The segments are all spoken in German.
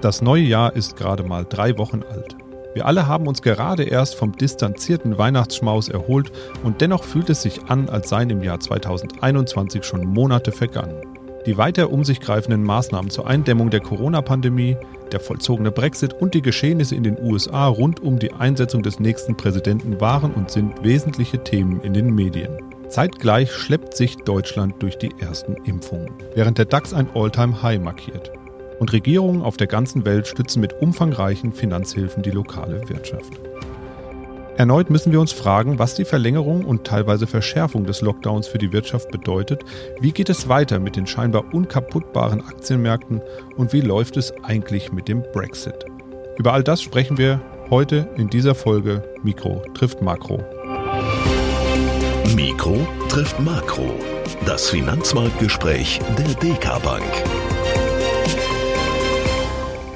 Das neue Jahr ist gerade mal drei Wochen alt. Wir alle haben uns gerade erst vom distanzierten Weihnachtsschmaus erholt und dennoch fühlt es sich an, als seien im Jahr 2021 schon Monate vergangen. Die weiter um sich greifenden Maßnahmen zur Eindämmung der Corona-Pandemie, der vollzogene Brexit und die Geschehnisse in den USA rund um die Einsetzung des nächsten Präsidenten waren und sind wesentliche Themen in den Medien. Zeitgleich schleppt sich Deutschland durch die ersten Impfungen, während der DAX ein All-Time-High markiert und Regierungen auf der ganzen Welt stützen mit umfangreichen Finanzhilfen die lokale Wirtschaft. Erneut müssen wir uns fragen, was die Verlängerung und teilweise Verschärfung des Lockdowns für die Wirtschaft bedeutet, wie geht es weiter mit den scheinbar unkaputtbaren Aktienmärkten und wie läuft es eigentlich mit dem Brexit. Über all das sprechen wir heute in dieser Folge Mikro trifft Makro. Mikro trifft Makro. Das Finanzmarktgespräch der DK Bank.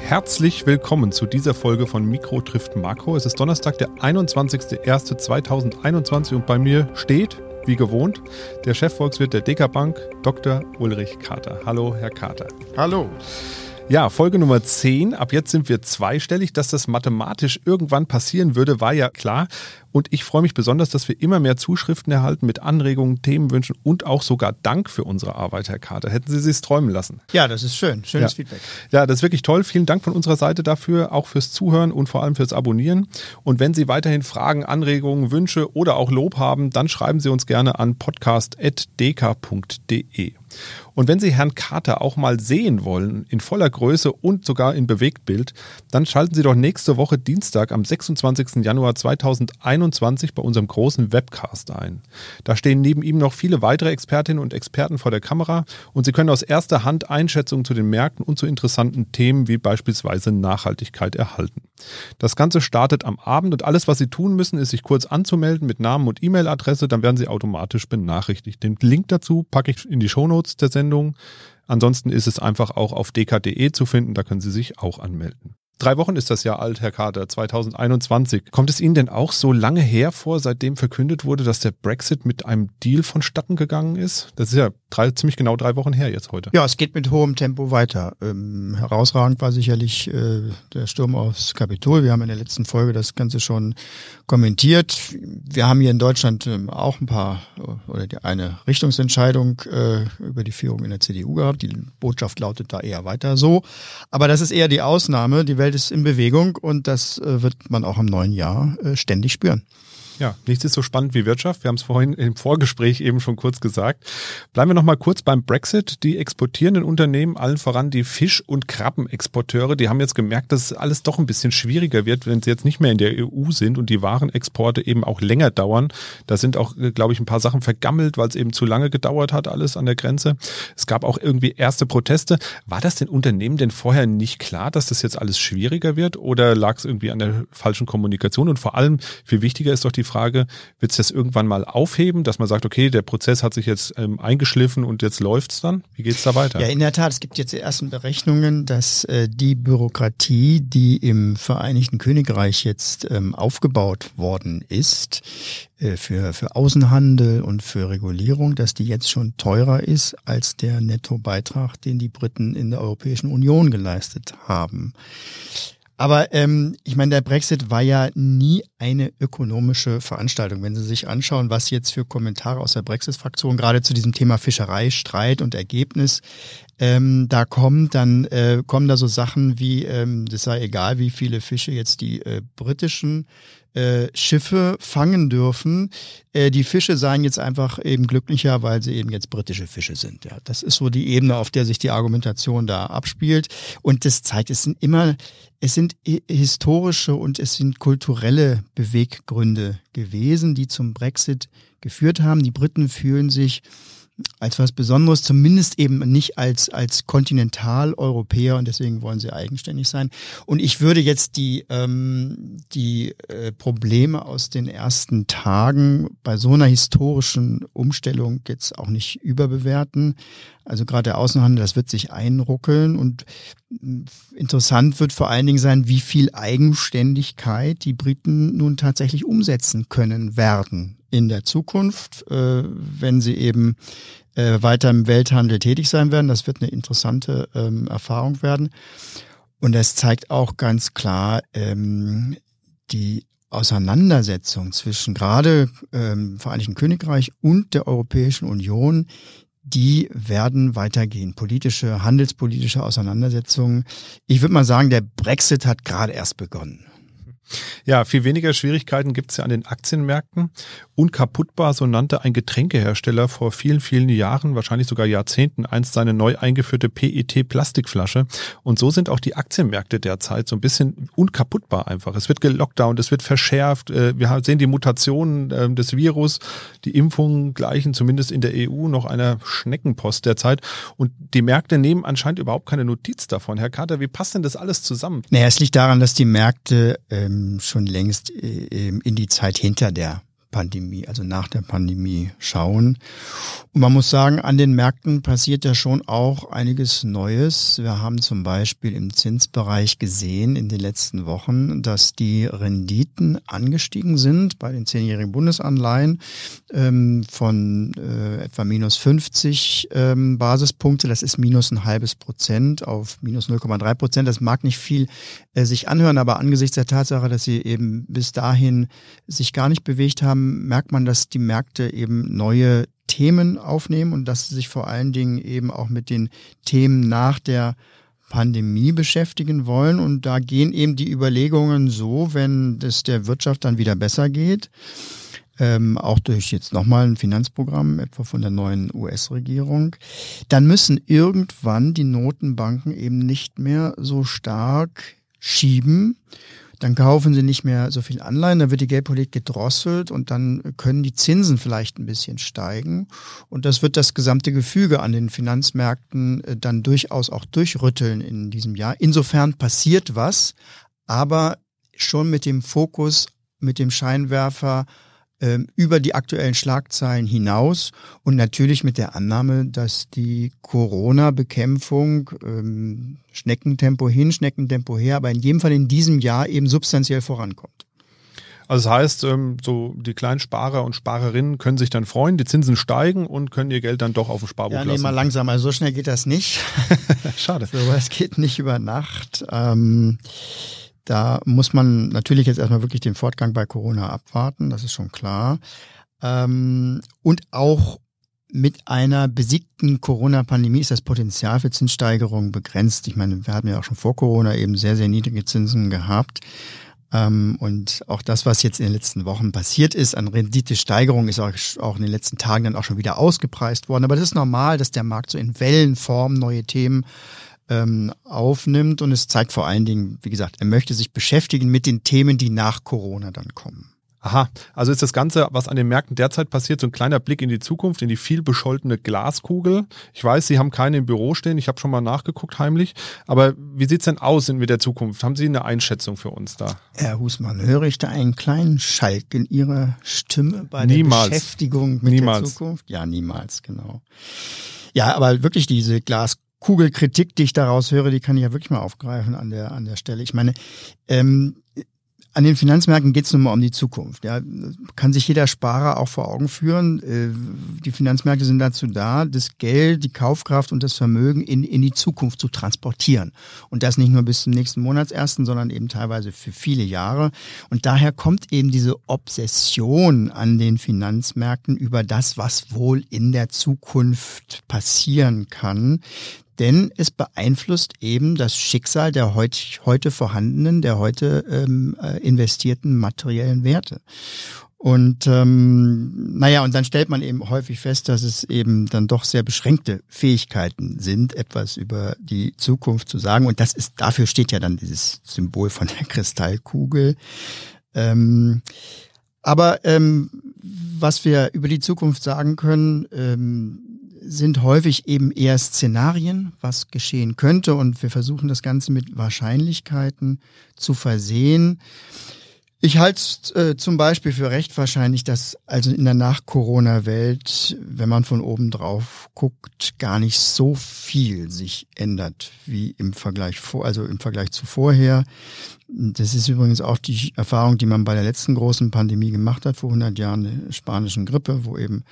Herzlich willkommen zu dieser Folge von Mikro trifft Makro. Es ist Donnerstag, der 21.01.2021 und bei mir steht, wie gewohnt, der Chefvolkswirt der DK Bank, Dr. Ulrich Kater. Hallo, Herr Kater. Hallo. Ja, Folge Nummer 10. Ab jetzt sind wir zweistellig. Dass das mathematisch irgendwann passieren würde, war ja klar. Und ich freue mich besonders, dass wir immer mehr Zuschriften erhalten mit Anregungen, Themenwünschen und auch sogar Dank für unsere Arbeit, Herr Kater. Hätten Sie sich träumen lassen? Ja, das ist schön. Schönes ja. Feedback. Ja, das ist wirklich toll. Vielen Dank von unserer Seite dafür, auch fürs Zuhören und vor allem fürs Abonnieren. Und wenn Sie weiterhin Fragen, Anregungen, Wünsche oder auch Lob haben, dann schreiben Sie uns gerne an podcast.dk.de. Und wenn Sie Herrn Kater auch mal sehen wollen, in voller Größe und sogar in Bewegtbild, dann schalten Sie doch nächste Woche Dienstag am 26. Januar 2021 bei unserem großen Webcast ein. Da stehen neben ihm noch viele weitere Expertinnen und Experten vor der Kamera und Sie können aus erster Hand Einschätzungen zu den Märkten und zu interessanten Themen wie beispielsweise Nachhaltigkeit erhalten. Das Ganze startet am Abend und alles, was Sie tun müssen, ist sich kurz anzumelden mit Namen und E-Mail-Adresse, dann werden Sie automatisch benachrichtigt. Den Link dazu packe ich in die Shownotes der Sendung. Ansonsten ist es einfach auch auf dk.de zu finden, da können Sie sich auch anmelden. Drei Wochen ist das Jahr alt, Herr Kater, 2021. Kommt es Ihnen denn auch so lange her vor, seitdem verkündet wurde, dass der Brexit mit einem Deal vonstatten gegangen ist? Das ist ja drei, ziemlich genau drei Wochen her jetzt heute. Ja, es geht mit hohem Tempo weiter. Ähm, herausragend war sicherlich äh, der Sturm aufs Kapitol. Wir haben in der letzten Folge das Ganze schon kommentiert. Wir haben hier in Deutschland ähm, auch ein paar oder die eine Richtungsentscheidung äh, über die Führung in der CDU gehabt. Die Botschaft lautet da eher weiter so. Aber das ist eher die Ausnahme. Die Welt ist in Bewegung und das äh, wird man auch im neuen Jahr äh, ständig spüren. Ja, nichts ist so spannend wie Wirtschaft. Wir haben es vorhin im Vorgespräch eben schon kurz gesagt. Bleiben wir noch mal kurz beim Brexit. Die exportierenden Unternehmen, allen voran die Fisch- und Krabbenexporteure, die haben jetzt gemerkt, dass alles doch ein bisschen schwieriger wird, wenn sie jetzt nicht mehr in der EU sind und die Warenexporte eben auch länger dauern. Da sind auch, glaube ich, ein paar Sachen vergammelt, weil es eben zu lange gedauert hat, alles an der Grenze. Es gab auch irgendwie erste Proteste. War das den Unternehmen denn vorher nicht klar, dass das jetzt alles schwieriger wird oder lag es irgendwie an der falschen Kommunikation? Und vor allem, viel wichtiger ist doch die die Frage, wird es das irgendwann mal aufheben, dass man sagt, okay, der Prozess hat sich jetzt ähm, eingeschliffen und jetzt läuft's dann? Wie geht's da weiter? Ja, in der Tat, es gibt jetzt die ersten Berechnungen, dass äh, die Bürokratie, die im Vereinigten Königreich jetzt ähm, aufgebaut worden ist, äh, für, für Außenhandel und für Regulierung, dass die jetzt schon teurer ist als der Nettobeitrag, den die Briten in der Europäischen Union geleistet haben. Aber ähm, ich meine, der Brexit war ja nie eine ökonomische Veranstaltung. Wenn Sie sich anschauen, was jetzt für Kommentare aus der Brexit-Fraktion gerade zu diesem Thema Fischerei, Streit und Ergebnis ähm, da kommt, dann äh, kommen da so Sachen wie, ähm, das sei egal, wie viele Fische jetzt die äh, britischen äh, Schiffe fangen dürfen. Äh, die Fische seien jetzt einfach eben glücklicher, weil sie eben jetzt britische Fische sind. Ja, das ist so die Ebene, auf der sich die Argumentation da abspielt. Und das zeigt, es sind immer, es sind historische und es sind kulturelle Beweggründe gewesen, die zum Brexit geführt haben. Die Briten fühlen sich als was Besonderes, zumindest eben nicht als, als Kontinentaleuropäer und deswegen wollen sie eigenständig sein. Und ich würde jetzt die, ähm, die äh, Probleme aus den ersten Tagen bei so einer historischen Umstellung jetzt auch nicht überbewerten. Also gerade der Außenhandel, das wird sich einruckeln und mm, interessant wird vor allen Dingen sein, wie viel Eigenständigkeit die Briten nun tatsächlich umsetzen können werden in der Zukunft, äh, wenn sie eben äh, weiter im Welthandel tätig sein werden. Das wird eine interessante ähm, Erfahrung werden. Und das zeigt auch ganz klar ähm, die Auseinandersetzung zwischen gerade ähm, Vereinigten Königreich und der Europäischen Union, die werden weitergehen. Politische, handelspolitische Auseinandersetzungen. Ich würde mal sagen, der Brexit hat gerade erst begonnen. Ja, viel weniger Schwierigkeiten gibt es ja an den Aktienmärkten. Unkaputtbar, so nannte ein Getränkehersteller vor vielen, vielen Jahren, wahrscheinlich sogar Jahrzehnten, einst seine neu eingeführte PET-Plastikflasche. Und so sind auch die Aktienmärkte derzeit so ein bisschen unkaputtbar einfach. Es wird gelockdownt, es wird verschärft. Äh, wir sehen die Mutationen ähm, des Virus. Die Impfungen gleichen zumindest in der EU noch einer Schneckenpost derzeit. Und die Märkte nehmen anscheinend überhaupt keine Notiz davon. Herr Carter, wie passt denn das alles zusammen? Naja, es liegt daran, dass die Märkte ähm, schon längst äh, in die Zeit hinter der Pandemie, also nach der Pandemie schauen. Und man muss sagen, an den Märkten passiert ja schon auch einiges Neues. Wir haben zum Beispiel im Zinsbereich gesehen in den letzten Wochen, dass die Renditen angestiegen sind bei den zehnjährigen Bundesanleihen ähm, von äh, etwa minus 50 ähm, Basispunkte. Das ist minus ein halbes Prozent auf minus 0,3 Prozent. Das mag nicht viel äh, sich anhören, aber angesichts der Tatsache, dass sie eben bis dahin sich gar nicht bewegt haben, merkt man, dass die Märkte eben neue Themen aufnehmen und dass sie sich vor allen Dingen eben auch mit den Themen nach der Pandemie beschäftigen wollen. Und da gehen eben die Überlegungen so, wenn es der Wirtschaft dann wieder besser geht, ähm, auch durch jetzt nochmal ein Finanzprogramm, etwa von der neuen US-Regierung, dann müssen irgendwann die Notenbanken eben nicht mehr so stark schieben dann kaufen sie nicht mehr so viel Anleihen, dann wird die Geldpolitik gedrosselt und dann können die Zinsen vielleicht ein bisschen steigen. Und das wird das gesamte Gefüge an den Finanzmärkten äh, dann durchaus auch durchrütteln in diesem Jahr. Insofern passiert was, aber schon mit dem Fokus, mit dem Scheinwerfer über die aktuellen Schlagzeilen hinaus und natürlich mit der Annahme, dass die Corona-Bekämpfung ähm, Schneckentempo hin, Schneckentempo her, aber in jedem Fall in diesem Jahr eben substanziell vorankommt. Also das heißt, ähm, so die kleinen Sparer und Sparerinnen können sich dann freuen, die Zinsen steigen und können ihr Geld dann doch auf dem Sparbuch ja, nee, mal langsam, also so schnell geht das nicht. Schade. so, es geht nicht über Nacht. Ähm, da muss man natürlich jetzt erstmal wirklich den Fortgang bei Corona abwarten, das ist schon klar. Ähm, und auch mit einer besiegten Corona-Pandemie ist das Potenzial für Zinssteigerungen begrenzt. Ich meine, wir hatten ja auch schon vor Corona eben sehr, sehr niedrige Zinsen gehabt. Ähm, und auch das, was jetzt in den letzten Wochen passiert ist an Renditesteigerung, ist auch, in den letzten Tagen dann auch schon wieder ausgepreist worden. Aber das ist normal, dass der Markt so in Wellenform neue Themen ähm, aufnimmt. Und es zeigt vor allen Dingen, wie gesagt, er möchte sich beschäftigen mit den Themen, die nach Corona dann kommen. Aha, also ist das Ganze, was an den Märkten derzeit passiert, so ein kleiner Blick in die Zukunft, in die viel bescholtene Glaskugel. Ich weiß, Sie haben keine im Büro stehen, ich habe schon mal nachgeguckt heimlich. Aber wie sieht's denn aus mit der Zukunft? Haben Sie eine Einschätzung für uns da? Herr Husmann, höre ich da einen kleinen Schalk in Ihrer Stimme bei niemals. der Beschäftigung mit niemals. der Zukunft? Ja, niemals, genau. Ja, aber wirklich diese Glaskugel Kugelkritik, die ich daraus höre, die kann ich ja wirklich mal aufgreifen an der, an der Stelle. Ich meine, ähm, an den Finanzmärkten geht es nun mal um die Zukunft. Ja, kann sich jeder Sparer auch vor Augen führen. Äh, die Finanzmärkte sind dazu da, das Geld, die Kaufkraft und das Vermögen in, in die Zukunft zu transportieren. Und das nicht nur bis zum nächsten Monatsersten, sondern eben teilweise für viele Jahre. Und daher kommt eben diese Obsession an den Finanzmärkten über das, was wohl in der Zukunft passieren kann denn es beeinflusst eben das Schicksal der heut, heute vorhandenen, der heute ähm, äh, investierten materiellen Werte. Und ähm, naja, und dann stellt man eben häufig fest, dass es eben dann doch sehr beschränkte Fähigkeiten sind, etwas über die Zukunft zu sagen. Und das ist, dafür steht ja dann dieses Symbol von der Kristallkugel. Ähm, aber ähm, was wir über die Zukunft sagen können, ähm, sind häufig eben eher Szenarien, was geschehen könnte. Und wir versuchen das Ganze mit Wahrscheinlichkeiten zu versehen. Ich halte es äh, zum Beispiel für recht wahrscheinlich, dass also in der Nach-Corona-Welt, wenn man von oben drauf guckt, gar nicht so viel sich ändert wie im Vergleich vor, also im Vergleich zu vorher. Das ist übrigens auch die Erfahrung, die man bei der letzten großen Pandemie gemacht hat, vor 100 Jahren der spanischen Grippe, wo eben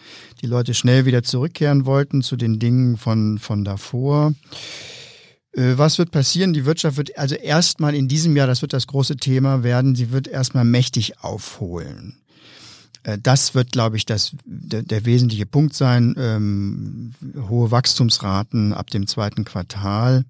die Leute schnell wieder zurückkehren wollten zu den Dingen von, von davor. Äh, was wird passieren? Die Wirtschaft wird also erstmal in diesem Jahr, das wird das große Thema werden, sie wird erstmal mächtig aufholen. Äh, das wird, glaube ich, das, der, der wesentliche Punkt sein. Ähm, hohe Wachstumsraten ab dem zweiten Quartal.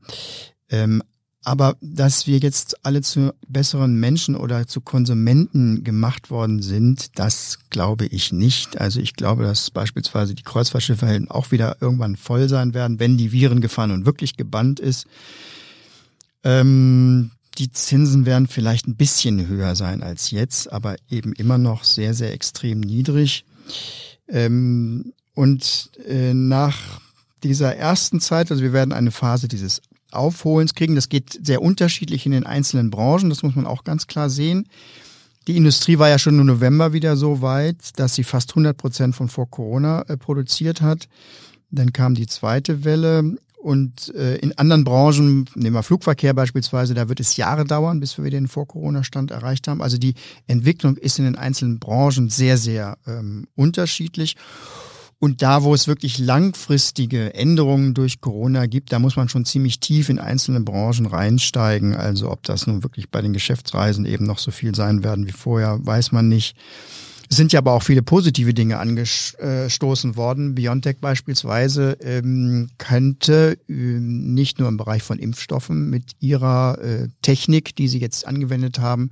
Ähm, aber dass wir jetzt alle zu besseren Menschen oder zu Konsumenten gemacht worden sind, das glaube ich nicht. Also ich glaube, dass beispielsweise die Kreuzfahrtschiffe auch wieder irgendwann voll sein werden, wenn die Virengefahr nun wirklich gebannt ist. Ähm, die Zinsen werden vielleicht ein bisschen höher sein als jetzt, aber eben immer noch sehr, sehr extrem niedrig. Ähm, und äh, nach dieser ersten Zeit, also wir werden eine Phase dieses Aufholens kriegen. Das geht sehr unterschiedlich in den einzelnen Branchen, das muss man auch ganz klar sehen. Die Industrie war ja schon im November wieder so weit, dass sie fast 100 Prozent von vor Corona äh, produziert hat. Dann kam die zweite Welle und äh, in anderen Branchen, nehmen wir Flugverkehr beispielsweise, da wird es Jahre dauern, bis wir den Vor-Corona-Stand erreicht haben. Also die Entwicklung ist in den einzelnen Branchen sehr, sehr ähm, unterschiedlich. Und da, wo es wirklich langfristige Änderungen durch Corona gibt, da muss man schon ziemlich tief in einzelne Branchen reinsteigen. Also ob das nun wirklich bei den Geschäftsreisen eben noch so viel sein werden wie vorher, weiß man nicht. Es sind ja aber auch viele positive Dinge angestoßen worden. Biontech beispielsweise ähm, könnte äh, nicht nur im Bereich von Impfstoffen mit ihrer äh, Technik, die sie jetzt angewendet haben,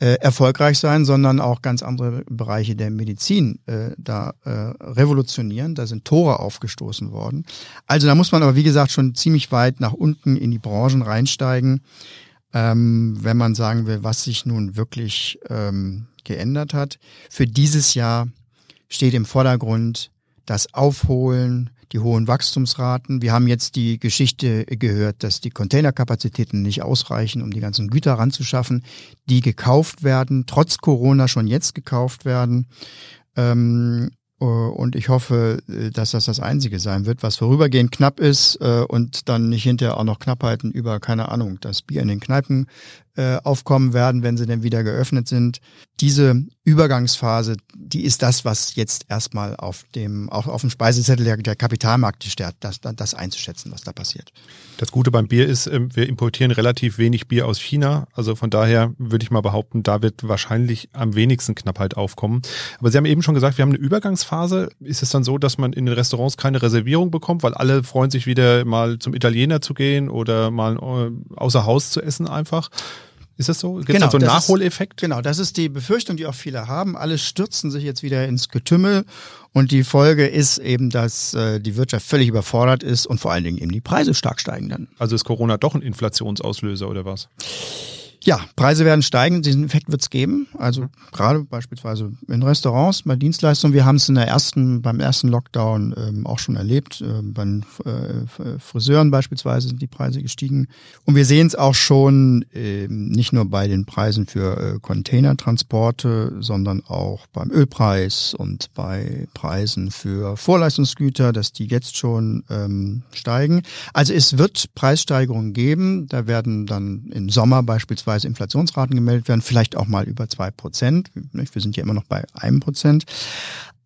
äh, erfolgreich sein, sondern auch ganz andere Bereiche der Medizin äh, da äh, revolutionieren. Da sind Tore aufgestoßen worden. Also da muss man aber, wie gesagt, schon ziemlich weit nach unten in die Branchen reinsteigen, ähm, wenn man sagen will, was sich nun wirklich ähm, geändert hat. Für dieses Jahr steht im Vordergrund das Aufholen die hohen Wachstumsraten. Wir haben jetzt die Geschichte gehört, dass die Containerkapazitäten nicht ausreichen, um die ganzen Güter ranzuschaffen, die gekauft werden, trotz Corona schon jetzt gekauft werden. Ähm, äh, und ich hoffe, äh, dass das das Einzige sein wird, was vorübergehend knapp ist äh, und dann nicht hinterher auch noch Knappheiten über, keine Ahnung, das Bier in den Kneipen aufkommen werden, wenn sie denn wieder geöffnet sind. Diese Übergangsphase, die ist das, was jetzt erstmal auf dem, auch auf dem Speisezettel der, der Kapitalmärkte steht, das, das einzuschätzen, was da passiert. Das Gute beim Bier ist, ähm, wir importieren relativ wenig Bier aus China. Also von daher würde ich mal behaupten, da wird wahrscheinlich am wenigsten Knappheit aufkommen. Aber Sie haben eben schon gesagt, wir haben eine Übergangsphase. Ist es dann so, dass man in den Restaurants keine Reservierung bekommt, weil alle freuen sich wieder mal zum Italiener zu gehen oder mal äh, außer Haus zu essen einfach? Ist das so? Gibt genau, so einen Nachholeffekt? Ist, genau, das ist die Befürchtung, die auch viele haben. Alle stürzen sich jetzt wieder ins Getümmel und die Folge ist eben, dass äh, die Wirtschaft völlig überfordert ist und vor allen Dingen eben die Preise stark steigen dann. Also ist Corona doch ein Inflationsauslöser oder was? Ja, Preise werden steigen, diesen Effekt wird es geben. Also mhm. gerade beispielsweise in Restaurants, bei Dienstleistungen. Wir haben es in der ersten, beim ersten Lockdown ähm, auch schon erlebt. Ähm, bei äh, Friseuren beispielsweise sind die Preise gestiegen. Und wir sehen es auch schon ähm, nicht nur bei den Preisen für äh, Containertransporte, sondern auch beim Ölpreis und bei Preisen für Vorleistungsgüter, dass die jetzt schon ähm, steigen. Also es wird Preissteigerungen geben. Da werden dann im Sommer beispielsweise beispielsweise Inflationsraten gemeldet werden, vielleicht auch mal über zwei Prozent. Wir sind ja immer noch bei einem Prozent.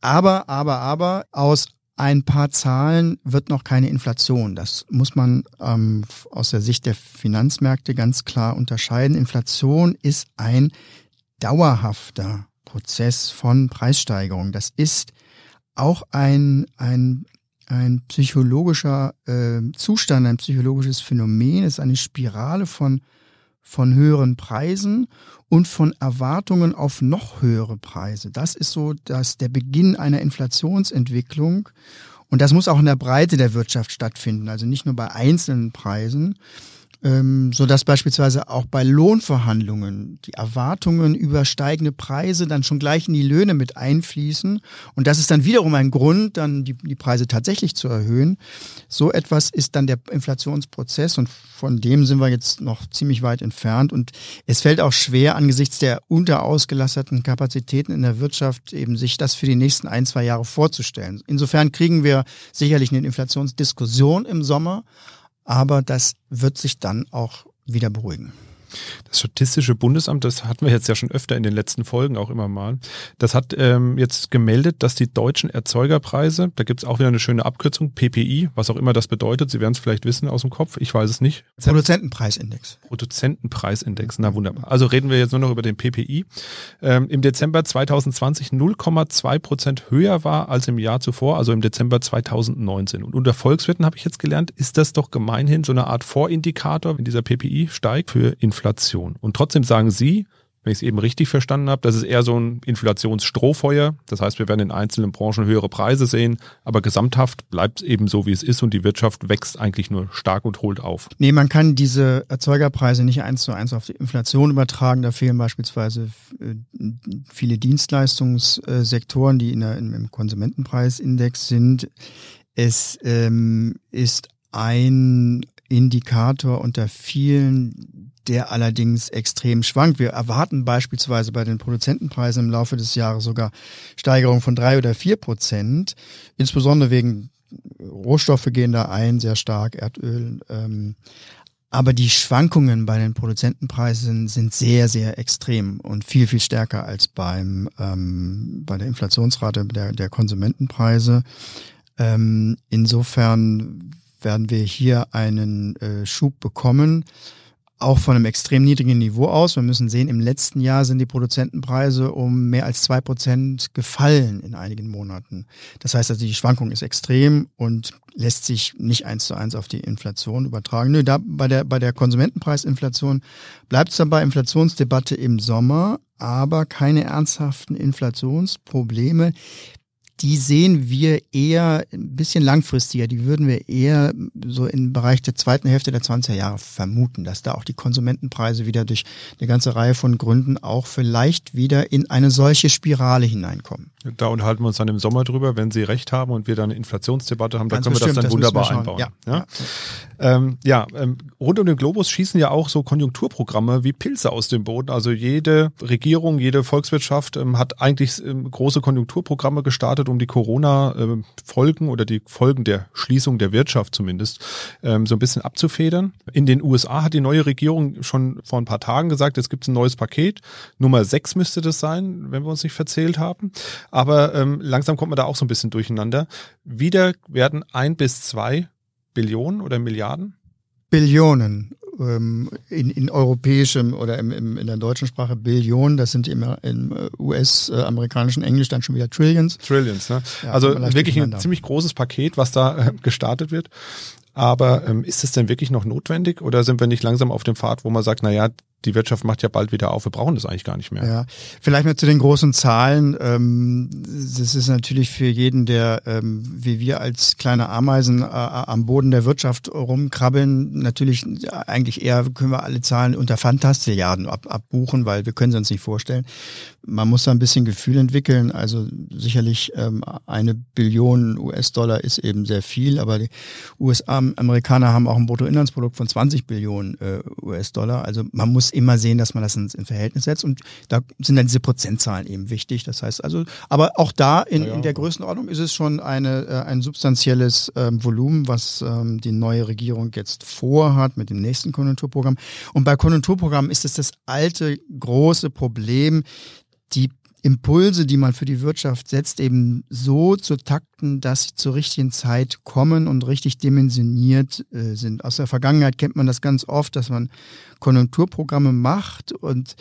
Aber, aber, aber aus ein paar Zahlen wird noch keine Inflation. Das muss man ähm, aus der Sicht der Finanzmärkte ganz klar unterscheiden. Inflation ist ein dauerhafter Prozess von Preissteigerung. Das ist auch ein, ein, ein psychologischer äh, Zustand, ein psychologisches Phänomen, es ist eine Spirale von von höheren Preisen und von Erwartungen auf noch höhere Preise. Das ist so dass der Beginn einer Inflationsentwicklung. Und das muss auch in der Breite der Wirtschaft stattfinden, also nicht nur bei einzelnen Preisen ähm, so dass beispielsweise auch bei Lohnverhandlungen die Erwartungen über steigende Preise dann schon gleich in die Löhne mit einfließen. Und das ist dann wiederum ein Grund, dann die, die Preise tatsächlich zu erhöhen. So etwas ist dann der Inflationsprozess und von dem sind wir jetzt noch ziemlich weit entfernt. Und es fällt auch schwer angesichts der unterausgelasteten Kapazitäten in der Wirtschaft eben sich das für die nächsten ein, zwei Jahre vorzustellen. Insofern kriegen wir sicherlich eine Inflationsdiskussion im Sommer aber das wird sich dann auch wieder beruhigen. Das Statistische Bundesamt, das hatten wir jetzt ja schon öfter in den letzten Folgen auch immer mal, das hat ähm, jetzt gemeldet, dass die deutschen Erzeugerpreise, da gibt es auch wieder eine schöne Abkürzung, PPI, was auch immer das bedeutet, Sie werden es vielleicht wissen aus dem Kopf, ich weiß es nicht. Produzentenpreisindex. Produzentenpreisindex, na wunderbar. Also reden wir jetzt nur noch über den PPI. Ähm, Im Dezember 2020 0,2 Prozent höher war als im Jahr zuvor, also im Dezember 2019. Und unter Volkswirten habe ich jetzt gelernt, ist das doch gemeinhin so eine Art Vorindikator, wenn dieser PPI steigt für Inflation. Und trotzdem sagen Sie, wenn ich es eben richtig verstanden habe, das ist eher so ein Inflationsstrohfeuer. Das heißt, wir werden in einzelnen Branchen höhere Preise sehen, aber gesamthaft bleibt es eben so, wie es ist und die Wirtschaft wächst eigentlich nur stark und holt auf. Nee, man kann diese Erzeugerpreise nicht eins zu eins auf die Inflation übertragen. Da fehlen beispielsweise äh, viele Dienstleistungssektoren, die in der, im Konsumentenpreisindex sind. Es ähm, ist ein Indikator unter vielen, der allerdings extrem schwankt. Wir erwarten beispielsweise bei den Produzentenpreisen im Laufe des Jahres sogar Steigerungen von drei oder vier Prozent, insbesondere wegen Rohstoffe gehen da ein, sehr stark, Erdöl. Ähm, aber die Schwankungen bei den Produzentenpreisen sind sehr, sehr extrem und viel, viel stärker als beim ähm, bei der Inflationsrate der, der Konsumentenpreise. Ähm, insofern werden wir hier einen äh, Schub bekommen, auch von einem extrem niedrigen Niveau aus. Wir müssen sehen, im letzten Jahr sind die Produzentenpreise um mehr als zwei Prozent gefallen in einigen Monaten. Das heißt also, die Schwankung ist extrem und lässt sich nicht eins zu eins auf die Inflation übertragen. Nö, da bei der, bei der Konsumentenpreisinflation bleibt es dabei Inflationsdebatte im Sommer, aber keine ernsthaften Inflationsprobleme die sehen wir eher ein bisschen langfristiger. Die würden wir eher so im Bereich der zweiten Hälfte der 20er Jahre vermuten, dass da auch die Konsumentenpreise wieder durch eine ganze Reihe von Gründen auch vielleicht wieder in eine solche Spirale hineinkommen. Da unterhalten wir uns dann im Sommer drüber, wenn Sie recht haben und wir dann eine Inflationsdebatte haben, da können wir das dann das wunderbar einbauen. Ja, ja? ja. Ähm, ja ähm, rund um den Globus schießen ja auch so Konjunkturprogramme wie Pilze aus dem Boden. Also jede Regierung, jede Volkswirtschaft ähm, hat eigentlich ähm, große Konjunkturprogramme gestartet um die Corona-Folgen oder die Folgen der Schließung der Wirtschaft zumindest ähm, so ein bisschen abzufedern. In den USA hat die neue Regierung schon vor ein paar Tagen gesagt, es gibt ein neues Paket. Nummer sechs müsste das sein, wenn wir uns nicht verzählt haben. Aber ähm, langsam kommt man da auch so ein bisschen durcheinander. Wieder werden ein bis zwei Billionen oder Milliarden Billionen ähm, in, in europäischem oder im, im, in der deutschen Sprache Billionen, das sind immer im äh, US-amerikanischen Englisch dann schon wieder Trillions. Trillions, ne? Ja, also wirklich ein ziemlich großes Paket, was da äh, gestartet wird. Aber ähm, ist es denn wirklich noch notwendig oder sind wir nicht langsam auf dem Pfad, wo man sagt, na ja, die Wirtschaft macht ja bald wieder auf, wir brauchen das eigentlich gar nicht mehr. Ja, vielleicht mal zu den großen Zahlen. Ähm, das ist natürlich für jeden, der ähm, wie wir als kleine Ameisen äh, am Boden der Wirtschaft rumkrabbeln, natürlich eigentlich eher können wir alle Zahlen unter Fantastilliarden ab, abbuchen, weil wir können sie uns nicht vorstellen. Man muss da ein bisschen Gefühl entwickeln. Also sicherlich ähm, eine Billion US-Dollar ist eben sehr viel, aber die USA-Amerikaner haben auch ein Bruttoinlandsprodukt von 20 Billionen äh, US-Dollar. Also man muss immer sehen, dass man das ins, in Verhältnis setzt. Und da sind dann diese Prozentzahlen eben wichtig. Das heißt also, aber auch da in, ja, in der Größenordnung ist es schon eine, äh, ein substanzielles ähm, Volumen, was ähm, die neue Regierung jetzt vorhat mit dem nächsten Konjunkturprogramm. Und bei Konjunkturprogrammen ist es das alte große Problem, die Impulse, die man für die Wirtschaft setzt, eben so zu takten, dass sie zur richtigen Zeit kommen und richtig dimensioniert äh, sind. Aus der Vergangenheit kennt man das ganz oft, dass man Konjunkturprogramme macht und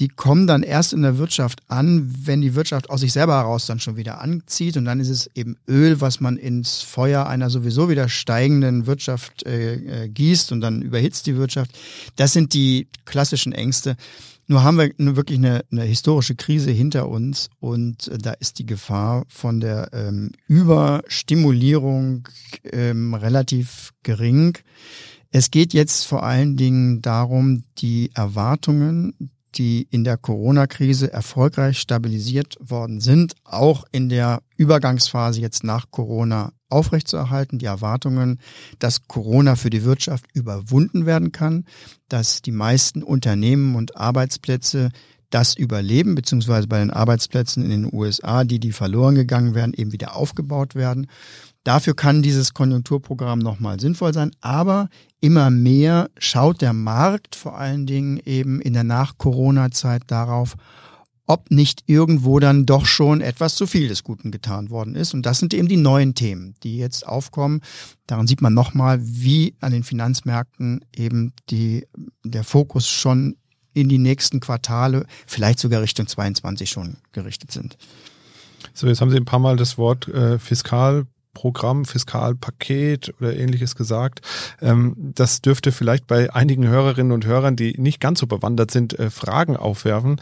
die kommen dann erst in der Wirtschaft an, wenn die Wirtschaft aus sich selber heraus dann schon wieder anzieht. Und dann ist es eben Öl, was man ins Feuer einer sowieso wieder steigenden Wirtschaft äh, äh, gießt und dann überhitzt die Wirtschaft. Das sind die klassischen Ängste. Nur haben wir wirklich eine, eine historische Krise hinter uns und äh, da ist die Gefahr von der ähm, Überstimulierung ähm, relativ gering. Es geht jetzt vor allen Dingen darum, die Erwartungen, die in der Corona-Krise erfolgreich stabilisiert worden sind, auch in der Übergangsphase jetzt nach Corona aufrechtzuerhalten, die Erwartungen, dass Corona für die Wirtschaft überwunden werden kann, dass die meisten Unternehmen und Arbeitsplätze das überleben, beziehungsweise bei den Arbeitsplätzen in den USA, die, die verloren gegangen wären, eben wieder aufgebaut werden. Dafür kann dieses Konjunkturprogramm nochmal sinnvoll sein, aber immer mehr schaut der Markt vor allen Dingen eben in der Nach-Corona-Zeit darauf, ob nicht irgendwo dann doch schon etwas zu viel des Guten getan worden ist. Und das sind eben die neuen Themen, die jetzt aufkommen. Daran sieht man nochmal, wie an den Finanzmärkten eben die, der Fokus schon in die nächsten Quartale, vielleicht sogar Richtung 22 schon gerichtet sind. So, jetzt haben Sie ein paar Mal das Wort äh, Fiskal Programm, Fiskalpaket oder ähnliches gesagt. Ähm, das dürfte vielleicht bei einigen Hörerinnen und Hörern, die nicht ganz so bewandert sind, äh, Fragen aufwerfen.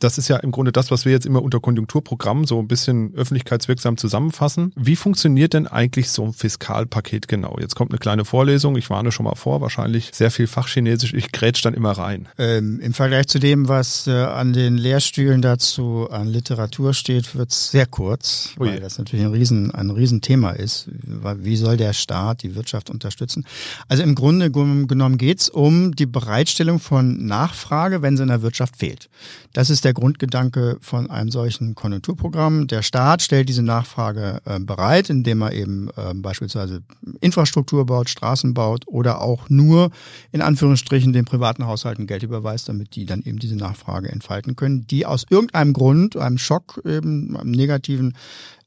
Das ist ja im Grunde das, was wir jetzt immer unter Konjunkturprogramm so ein bisschen öffentlichkeitswirksam zusammenfassen. Wie funktioniert denn eigentlich so ein Fiskalpaket genau? Jetzt kommt eine kleine Vorlesung, ich warne schon mal vor, wahrscheinlich sehr viel Fachchinesisch, ich grätsch dann immer rein. Ähm, Im Vergleich zu dem, was äh, an den Lehrstühlen dazu an Literatur steht, wird's sehr kurz, Ui. weil das natürlich ein Riesen, ein Riesenthema ist. Wie soll der Staat die Wirtschaft unterstützen? Also im Grunde genommen geht's um die Bereitstellung von Nachfrage, wenn sie in der Wirtschaft fehlt. Das ist der Grundgedanke von einem solchen Konjunkturprogramm. Der Staat stellt diese Nachfrage äh, bereit, indem er eben äh, beispielsweise Infrastruktur baut, Straßen baut oder auch nur in Anführungsstrichen den privaten Haushalten Geld überweist, damit die dann eben diese Nachfrage entfalten können, die aus irgendeinem Grund, einem Schock, eben einem negativen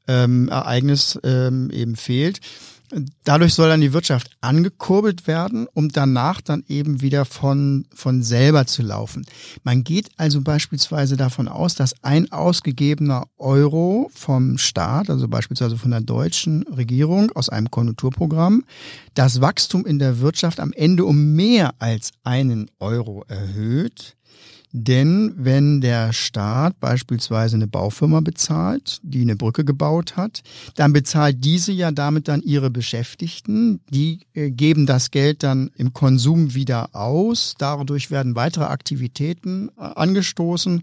ähm, Ereignis ähm, eben fehlt. Dadurch soll dann die Wirtschaft angekurbelt werden, um danach dann eben wieder von, von selber zu laufen. Man geht also beispielsweise davon aus, dass ein ausgegebener Euro vom Staat, also beispielsweise von der deutschen Regierung aus einem Konjunkturprogramm, das Wachstum in der Wirtschaft am Ende um mehr als einen Euro erhöht. Denn wenn der Staat beispielsweise eine Baufirma bezahlt, die eine Brücke gebaut hat, dann bezahlt diese ja damit dann ihre Beschäftigten. Die äh, geben das Geld dann im Konsum wieder aus. Dadurch werden weitere Aktivitäten äh, angestoßen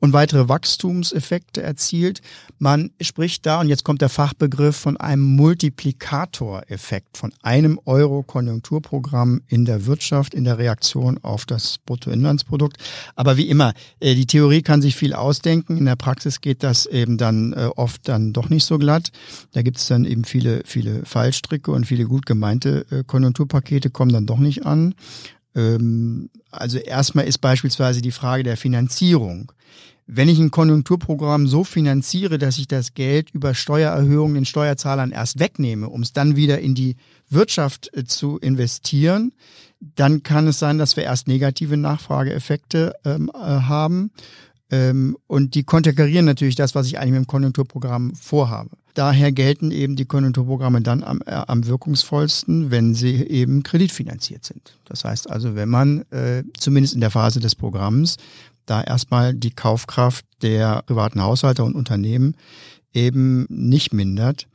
und weitere Wachstumseffekte erzielt. Man spricht da, und jetzt kommt der Fachbegriff, von einem Multiplikatoreffekt, von einem Euro Konjunkturprogramm in der Wirtschaft, in der Reaktion auf das Bruttoinlandsprodukt. Aber wie immer, äh, die Theorie kann sich viel ausdenken. In der Praxis geht das eben dann äh, oft dann doch nicht so glatt. Da gibt es dann eben viele, viele Fallstricke und viele gut gemeinte äh, Konjunkturpakete kommen dann doch nicht an. Ähm, also erstmal ist beispielsweise die Frage der Finanzierung. Wenn ich ein Konjunkturprogramm so finanziere, dass ich das Geld über Steuererhöhungen den Steuerzahlern erst wegnehme, um es dann wieder in die Wirtschaft äh, zu investieren, dann kann es sein, dass wir erst negative Nachfrageeffekte ähm, äh, haben. Ähm, und die konterkarieren natürlich das, was ich eigentlich mit dem Konjunkturprogramm vorhabe. Daher gelten eben die Konjunkturprogramme dann am, äh, am wirkungsvollsten, wenn sie eben kreditfinanziert sind. Das heißt also, wenn man äh, zumindest in der Phase des Programms da erstmal die Kaufkraft der privaten Haushalte und Unternehmen eben nicht mindert.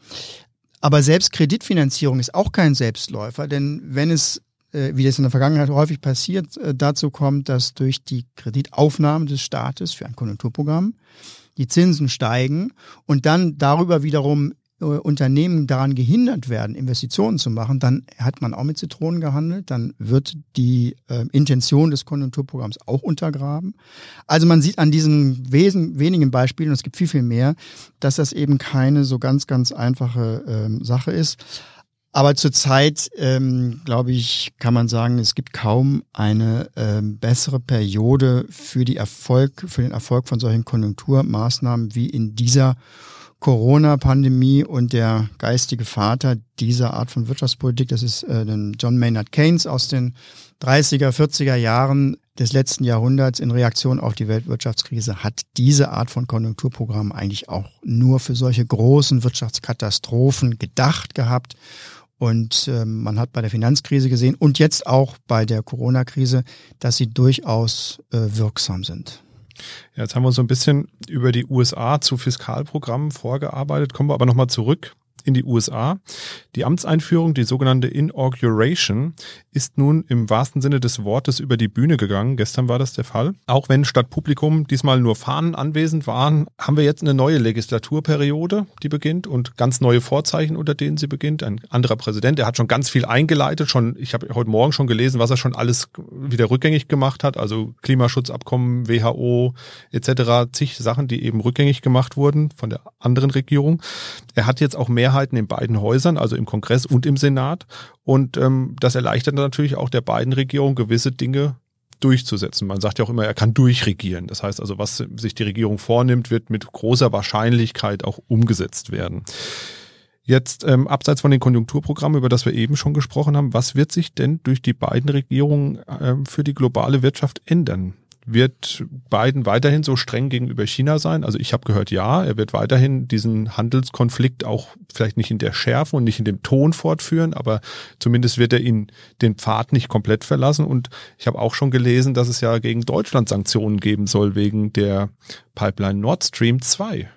Aber selbst Kreditfinanzierung ist auch kein Selbstläufer, denn wenn es äh, wie das in der Vergangenheit häufig passiert, äh, dazu kommt, dass durch die Kreditaufnahme des Staates für ein Konjunkturprogramm die Zinsen steigen und dann darüber wiederum äh, Unternehmen daran gehindert werden, Investitionen zu machen, dann hat man auch mit Zitronen gehandelt, dann wird die äh, Intention des Konjunkturprogramms auch untergraben. Also man sieht an diesen wesen, wenigen Beispielen, und es gibt viel, viel mehr, dass das eben keine so ganz, ganz einfache ähm, Sache ist. Aber zurzeit, ähm, glaube ich, kann man sagen, es gibt kaum eine ähm, bessere Periode für die Erfolg, für den Erfolg von solchen Konjunkturmaßnahmen wie in dieser Corona-Pandemie und der geistige Vater dieser Art von Wirtschaftspolitik, das ist äh, John Maynard Keynes aus den 30er, 40er Jahren des letzten Jahrhunderts in Reaktion auf die Weltwirtschaftskrise hat diese Art von Konjunkturprogramm eigentlich auch nur für solche großen Wirtschaftskatastrophen gedacht gehabt und ähm, man hat bei der Finanzkrise gesehen und jetzt auch bei der Corona-Krise, dass sie durchaus äh, wirksam sind. Ja, jetzt haben wir so ein bisschen über die USA zu Fiskalprogrammen vorgearbeitet. Kommen wir aber nochmal zurück in die USA. Die Amtseinführung, die sogenannte Inauguration, ist nun im wahrsten Sinne des Wortes über die Bühne gegangen. Gestern war das der Fall. Auch wenn statt Publikum diesmal nur Fahnen anwesend waren, haben wir jetzt eine neue Legislaturperiode, die beginnt und ganz neue Vorzeichen, unter denen sie beginnt. Ein anderer Präsident, der hat schon ganz viel eingeleitet. Schon, ich habe heute Morgen schon gelesen, was er schon alles wieder rückgängig gemacht hat. Also Klimaschutzabkommen, WHO etc. zig Sachen, die eben rückgängig gemacht wurden von der anderen Regierung. Er hat jetzt auch mehr Mehrheiten in beiden Häusern, also im Kongress und im Senat. Und ähm, das erleichtert natürlich auch der beiden Regierung gewisse Dinge durchzusetzen. Man sagt ja auch immer, er kann durchregieren. Das heißt also, was sich die Regierung vornimmt, wird mit großer Wahrscheinlichkeit auch umgesetzt werden. Jetzt ähm, abseits von den Konjunkturprogrammen, über das wir eben schon gesprochen haben, was wird sich denn durch die beiden Regierungen ähm, für die globale Wirtschaft ändern? Wird Biden weiterhin so streng gegenüber China sein? Also ich habe gehört, ja, er wird weiterhin diesen Handelskonflikt auch vielleicht nicht in der Schärfe und nicht in dem Ton fortführen, aber zumindest wird er ihn den Pfad nicht komplett verlassen. Und ich habe auch schon gelesen, dass es ja gegen Deutschland Sanktionen geben soll wegen der Pipeline Nord Stream 2.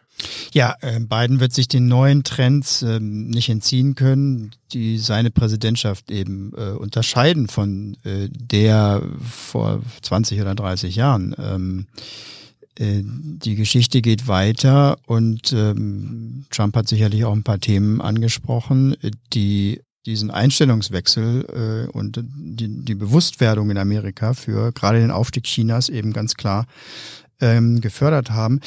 Ja, äh, Biden wird sich den neuen Trends ähm, nicht entziehen können, die seine Präsidentschaft eben äh, unterscheiden von äh, der vor 20 oder 30 Jahren. Ähm, äh, die Geschichte geht weiter und ähm, Trump hat sicherlich auch ein paar Themen angesprochen, die diesen Einstellungswechsel äh, und die, die Bewusstwerdung in Amerika für gerade den Aufstieg Chinas eben ganz klar ähm, gefördert haben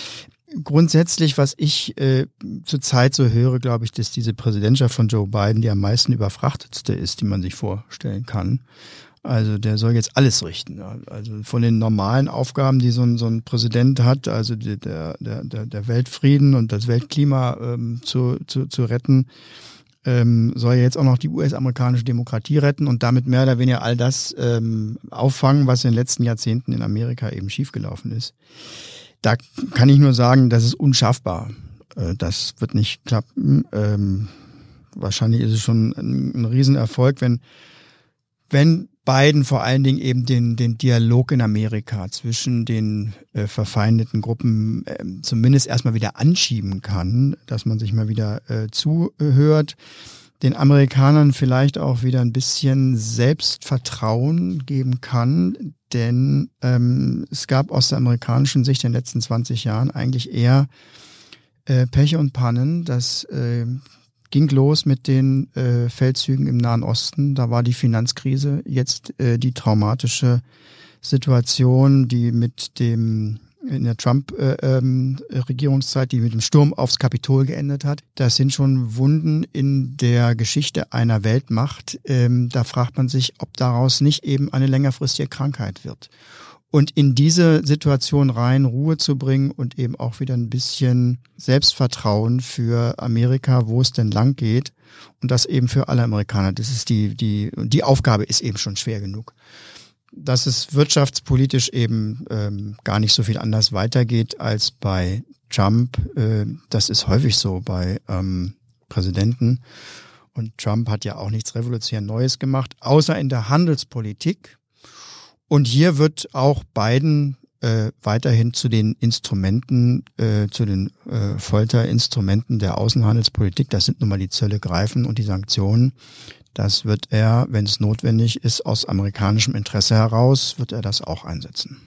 grundsätzlich, was ich äh, zurzeit so höre, glaube ich, dass diese Präsidentschaft von Joe Biden die am meisten überfrachtetste ist, die man sich vorstellen kann. Also der soll jetzt alles richten. Also von den normalen Aufgaben, die so ein, so ein Präsident hat, also der, der, der, Weltfrieden und das Weltklima ähm, zu, zu, zu retten, ähm, soll jetzt auch noch die US-amerikanische Demokratie retten und damit mehr oder weniger all das ähm, auffangen, was in den letzten Jahrzehnten in Amerika eben schiefgelaufen ist. Da kann ich nur sagen, das ist unschaffbar. Äh, das wird nicht klappen. Ähm, wahrscheinlich ist es schon ein, Riesenerfolg, wenn, wenn Biden vor allen Dingen eben den, den Dialog in Amerika zwischen den äh, verfeindeten Gruppen äh, zumindest erstmal wieder anschieben kann, dass man sich mal wieder äh, zuhört den Amerikanern vielleicht auch wieder ein bisschen Selbstvertrauen geben kann, denn ähm, es gab aus der amerikanischen Sicht in den letzten 20 Jahren eigentlich eher äh, Pech und Pannen. Das äh, ging los mit den äh, Feldzügen im Nahen Osten. Da war die Finanzkrise, jetzt äh, die traumatische Situation, die mit dem in der Trump-Regierungszeit, äh, ähm, die mit dem Sturm aufs Kapitol geendet hat. Das sind schon Wunden in der Geschichte einer Weltmacht. Ähm, da fragt man sich, ob daraus nicht eben eine längerfristige Krankheit wird. Und in diese Situation rein Ruhe zu bringen und eben auch wieder ein bisschen Selbstvertrauen für Amerika, wo es denn lang geht. Und das eben für alle Amerikaner. Das ist die, die, die Aufgabe ist eben schon schwer genug dass es wirtschaftspolitisch eben ähm, gar nicht so viel anders weitergeht als bei Trump. Äh, das ist häufig so bei ähm, Präsidenten. Und Trump hat ja auch nichts revolutionär Neues gemacht, außer in der Handelspolitik. Und hier wird auch Biden äh, weiterhin zu den Instrumenten, äh, zu den äh, Folterinstrumenten der Außenhandelspolitik, das sind nun mal die Zölle greifen und die Sanktionen, das wird er, wenn es notwendig ist, aus amerikanischem Interesse heraus, wird er das auch einsetzen.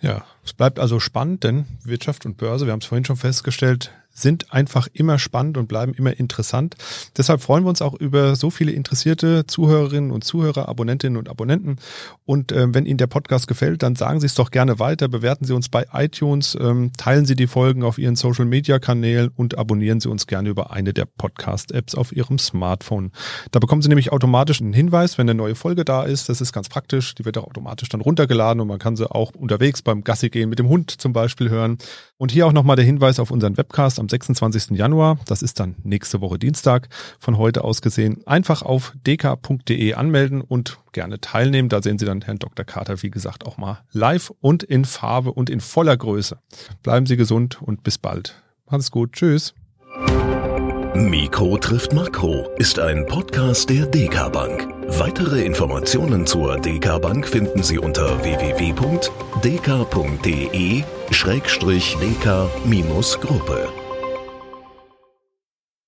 Ja, es bleibt also spannend, denn Wirtschaft und Börse, wir haben es vorhin schon festgestellt, sind einfach immer spannend und bleiben immer interessant. Deshalb freuen wir uns auch über so viele interessierte Zuhörerinnen und Zuhörer, Abonnentinnen und Abonnenten. Und äh, wenn Ihnen der Podcast gefällt, dann sagen Sie es doch gerne weiter, bewerten Sie uns bei iTunes, ähm, teilen Sie die Folgen auf Ihren Social-Media-Kanälen und abonnieren Sie uns gerne über eine der Podcast-Apps auf Ihrem Smartphone. Da bekommen Sie nämlich automatisch einen Hinweis, wenn eine neue Folge da ist. Das ist ganz praktisch. Die wird auch automatisch dann runtergeladen und man kann sie auch unterwegs beim Gassi gehen mit dem Hund zum Beispiel hören. Und hier auch nochmal der Hinweis auf unseren Webcast am 26. Januar. Das ist dann nächste Woche Dienstag von heute aus gesehen. Einfach auf dk.de anmelden und gerne teilnehmen. Da sehen Sie dann Herrn Dr. Carter, wie gesagt, auch mal live und in Farbe und in voller Größe. Bleiben Sie gesund und bis bald. Alles gut. Tschüss. Mikro trifft Makro ist ein Podcast der DK Bank. Weitere Informationen zur DK Bank finden Sie unter www.dk.de-dk-gruppe.